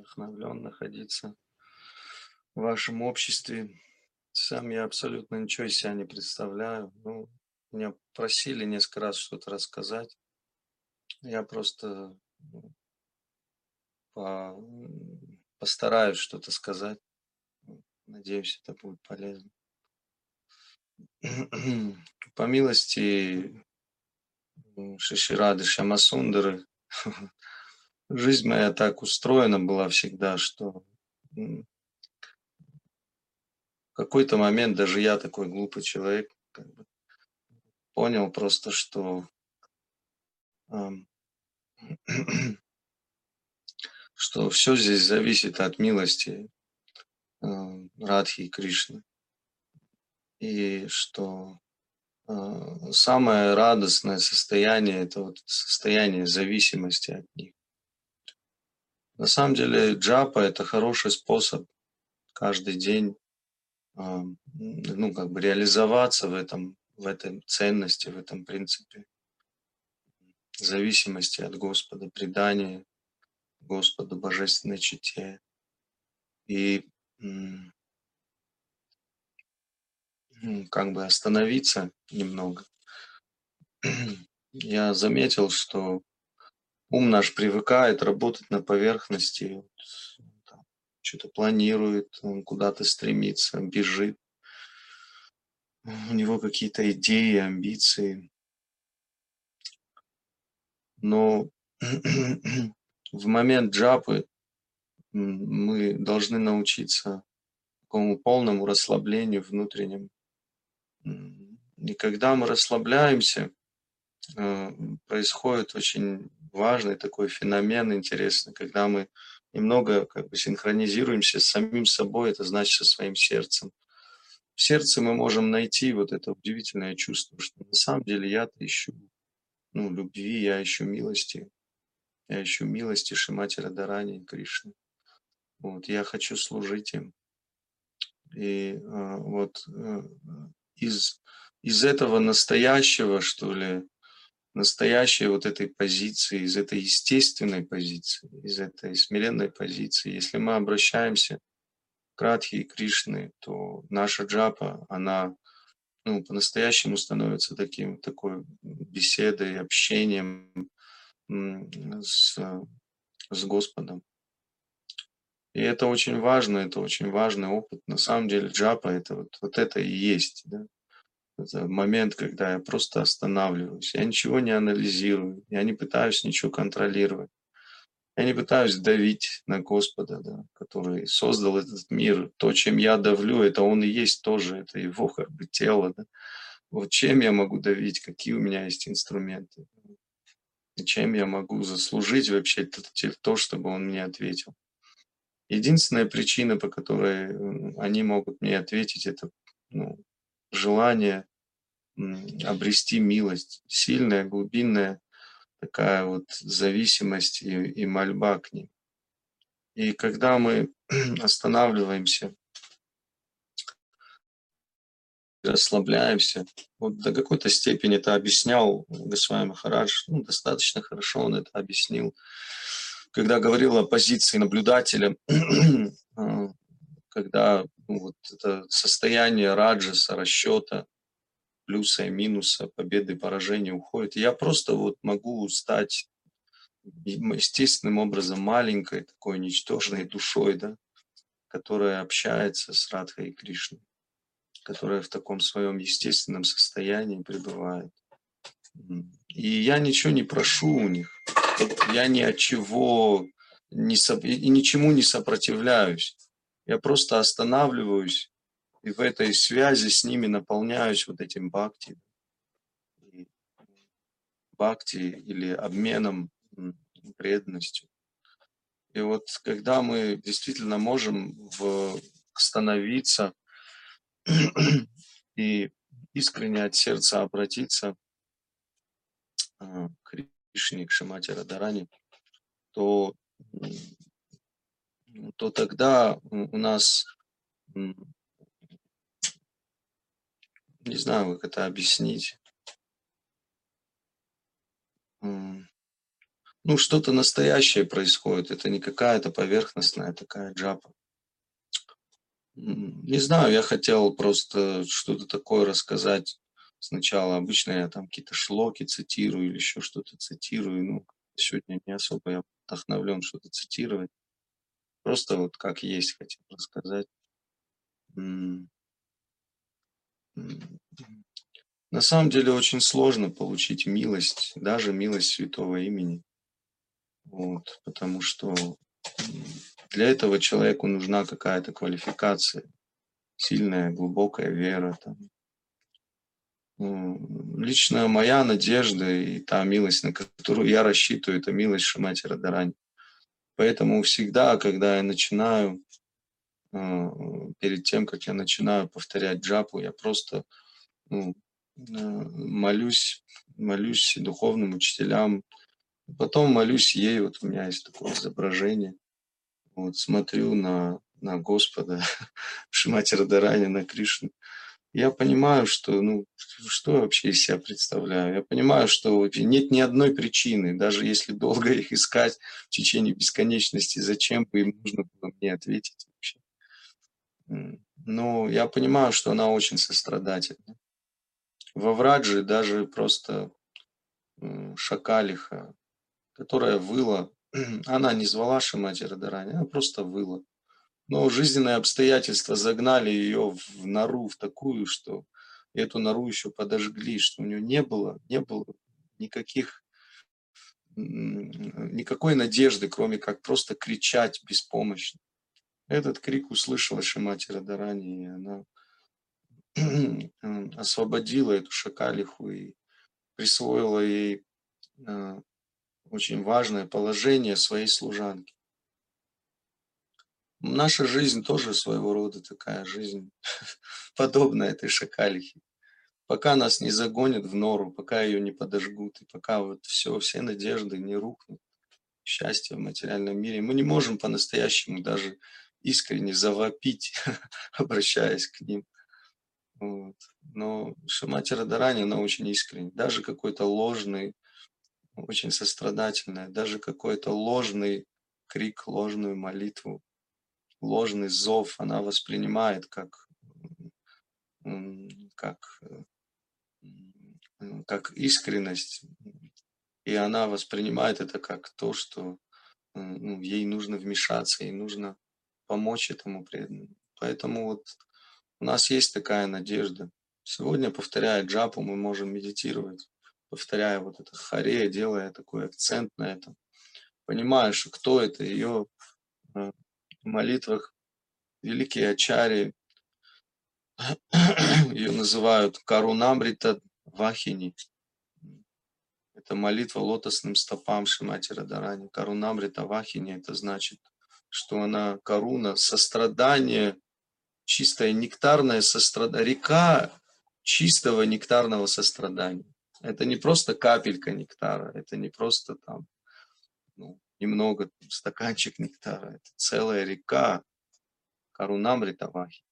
вдохновлен находиться в вашем обществе. Сам я абсолютно ничего из себя не представляю. Ну, меня просили несколько раз что-то рассказать. Я просто ну, по, постараюсь что-то сказать. Надеюсь, это будет полезно. По милости Шиширады Шамасундары, жизнь моя так устроена была всегда, что в какой-то момент даже я такой глупый человек как бы, понял просто, что что все здесь зависит от милости Радхи и Кришны. И что э, самое радостное состояние – это вот состояние зависимости от них. На самом деле джапа – это хороший способ каждый день э, ну, как бы реализоваться в этом, в этой ценности, в этом принципе зависимости от Господа, предания Господу, божественной чите. И как бы остановиться немного. Я заметил, что ум наш привыкает работать на поверхности, что-то планирует, он куда-то стремится, бежит. У него какие-то идеи, амбиции. Но в момент джапы мы должны научиться такому полному расслаблению внутреннему. И когда мы расслабляемся, э, происходит очень важный такой феномен интересный, когда мы немного как бы синхронизируемся с самим собой, это значит со своим сердцем. В сердце мы можем найти вот это удивительное чувство, что на самом деле я-то ищу ну, любви, я ищу милости, я ищу милости Шимати Радарани и Кришны. Вот, я хочу служить им. И э, вот э, из, из этого настоящего, что ли, настоящей вот этой позиции, из этой естественной позиции, из этой смиренной позиции, если мы обращаемся к Радхи и Кришны, то наша джапа, она ну, по-настоящему становится таким, такой беседой, общением, с, с Господом. И это очень важно, это очень важный опыт. На самом деле джапа это вот, вот это и есть. Да? Это момент, когда я просто останавливаюсь. Я ничего не анализирую, я не пытаюсь ничего контролировать. Я не пытаюсь давить на Господа, да, который создал этот мир. То, чем я давлю, это Он и есть тоже, это Его как бы тело. Да. Вот чем я могу давить, какие у меня есть инструменты чем я могу заслужить вообще то, чтобы он мне ответил. Единственная причина, по которой они могут мне ответить, это ну, желание обрести милость, сильная, глубинная такая вот зависимость и, и мольба к ним. И когда мы останавливаемся расслабляемся. Вот до какой-то степени это объяснял Госвами Махарадж, ну, достаточно хорошо он это объяснил. Когда говорил о позиции наблюдателя, а, когда ну, вот это состояние раджаса, расчета, плюса и минуса, победы и поражения уходит, я просто вот могу стать естественным образом маленькой, такой ничтожной душой, да, которая общается с Радхой и Кришной которая в таком своем естественном состоянии пребывает. И я ничего не прошу у них. Я ни от чего не и ничему не сопротивляюсь. Я просто останавливаюсь и в этой связи с ними наполняюсь вот этим бхакти. Бхакти или обменом преданностью. И вот когда мы действительно можем в, становиться и искренне от сердца обратиться а, к Кришне, к Шимати Радарани, то, то тогда у нас, не знаю, как это объяснить, ну, что-то настоящее происходит. Это не какая-то поверхностная такая джапа. Не знаю, я хотел просто что-то такое рассказать. Сначала обычно я там какие-то шлоки цитирую или еще что-то цитирую. Ну, сегодня не особо я вдохновлен что-то цитировать. Просто вот как есть хотел рассказать. На самом деле очень сложно получить милость, даже милость святого имени. Вот, потому что для этого человеку нужна какая-то квалификация, сильная, глубокая вера. Там. Лично моя надежда и та милость, на которую я рассчитываю, это милость Шамати Радарани. Поэтому всегда, когда я начинаю, перед тем, как я начинаю повторять джапу, я просто ну, молюсь, молюсь духовным учителям, потом молюсь ей, вот у меня есть такое изображение, вот смотрю на, на Господа, Шимати Радарани, на Кришну, я понимаю, что, ну, что я вообще из себя представляю? Я понимаю, что нет ни одной причины, даже если долго их искать в течение бесконечности, зачем бы им нужно было мне ответить Но я понимаю, что она очень сострадательна. Во Враджи даже просто шакалиха, которая выла, она не звала Шимати Радарани, она просто выла. Но жизненные обстоятельства загнали ее в нору, в такую, что эту нору еще подожгли, что у нее не было, не было никаких, никакой надежды, кроме как просто кричать беспомощно. Этот крик услышала Шимати Радарани, и она освободила эту шакалиху и присвоила ей а, очень важное положение своей служанки. Наша жизнь тоже своего рода такая жизнь, подобная этой шакалихе. Пока нас не загонят в нору, пока ее не подожгут, и пока вот все, все надежды не рухнут, счастье в материальном мире, мы не можем по-настоящему даже искренне завопить, обращаясь к ним. Вот. Но Шамати Радарани, она очень искренне. Даже какой-то ложный, очень сострадательный, даже какой-то ложный крик, ложную молитву, ложный зов она воспринимает как, как, как искренность, и она воспринимает это как то, что ну, ей нужно вмешаться, ей нужно помочь этому преданному. Поэтому вот у нас есть такая надежда. Сегодня, повторяя джапу, мы можем медитировать, повторяя вот это харе, делая такой акцент на этом. Понимаешь, кто это, ее э, в молитвах великие ачари, ее называют Карунамрита Вахини. Это молитва лотосным стопам Шимати Радарани. Карунамрита Вахини, это значит, что она каруна, сострадание, чистое нектарное сострадание, река чистого нектарного сострадания. Это не просто капелька нектара, это не просто там ну, немного стаканчик нектара, это целая река Карунамрита Вахи.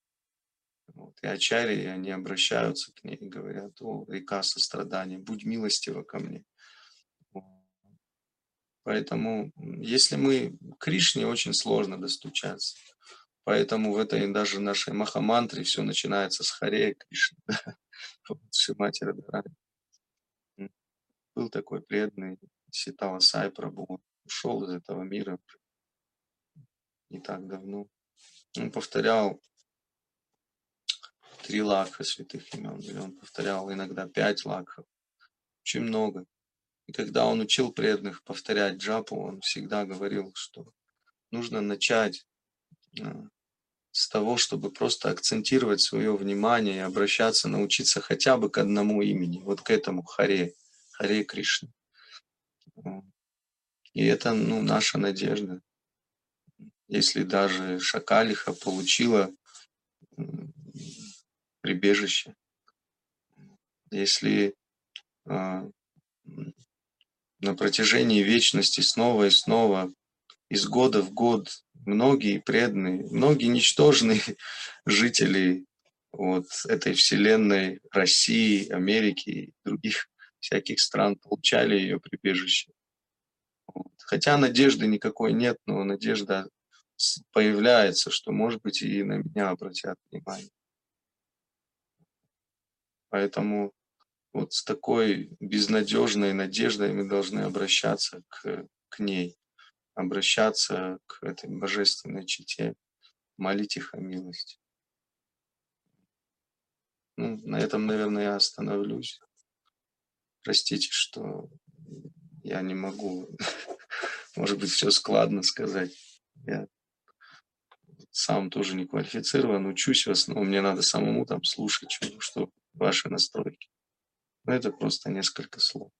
Вот. И ачари, они обращаются к ней и говорят, о, река сострадания, будь милостива ко мне. Поэтому, если мы к Кришне, очень сложно достучаться. Поэтому в этой даже нашей махамантре все начинается с Харе Кришны. Шимати Радарани. Был такой преданный Ситала Сай Прабу, ушел из этого мира не так давно. Он повторял три лакха святых имен, или он повторял иногда пять лакхов. Очень много. И когда он учил преданных повторять джапу, он всегда говорил, что нужно начать а, с того, чтобы просто акцентировать свое внимание и обращаться, научиться хотя бы к одному имени, вот к этому Харе, Харе Кришна. И это ну, наша надежда. Если даже Шакалиха получила прибежище, если а, на протяжении вечности снова и снова, из года в год, многие преданные, многие ничтожные жители вот этой вселенной России, Америки и других всяких стран получали ее прибежище. Вот. Хотя надежды никакой нет, но надежда появляется, что, может быть, и на меня обратят внимание. Поэтому вот с такой безнадежной надеждой мы должны обращаться к, к ней, обращаться к этой божественной чите, молить их о милости. Ну, на этом, наверное, я остановлюсь. Простите, что я не могу, может быть, все складно сказать. Я сам тоже не квалифицирован, учусь в основном, мне надо самому там слушать, что ваши настройки. Но это просто несколько слов.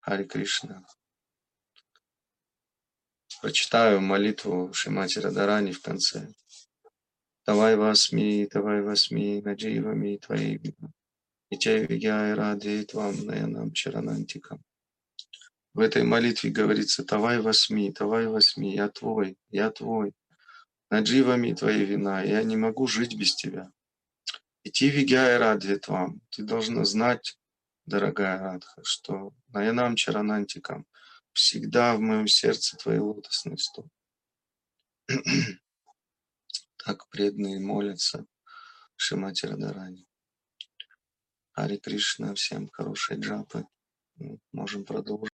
Хари Кришна. Прочитаю молитву Шимати Радарани в конце. Давай восьми, давай восьми, надживами твои Нитяй Вигяй Ради Твам Наянам Чаранантикам. В этой молитве говорится, давай восьми, давай восьми, я твой, я твой. Надживами твои вина, я не могу жить без тебя. Идти Вигяй Ради Твам. Ты должна знать, дорогая Радха, что Наянам Чаранантикам всегда в моем сердце твои лотосные стопы. Так преданные молятся Шимати Радарани. Хари Кришна, всем хорошей джапы. Можем продолжить.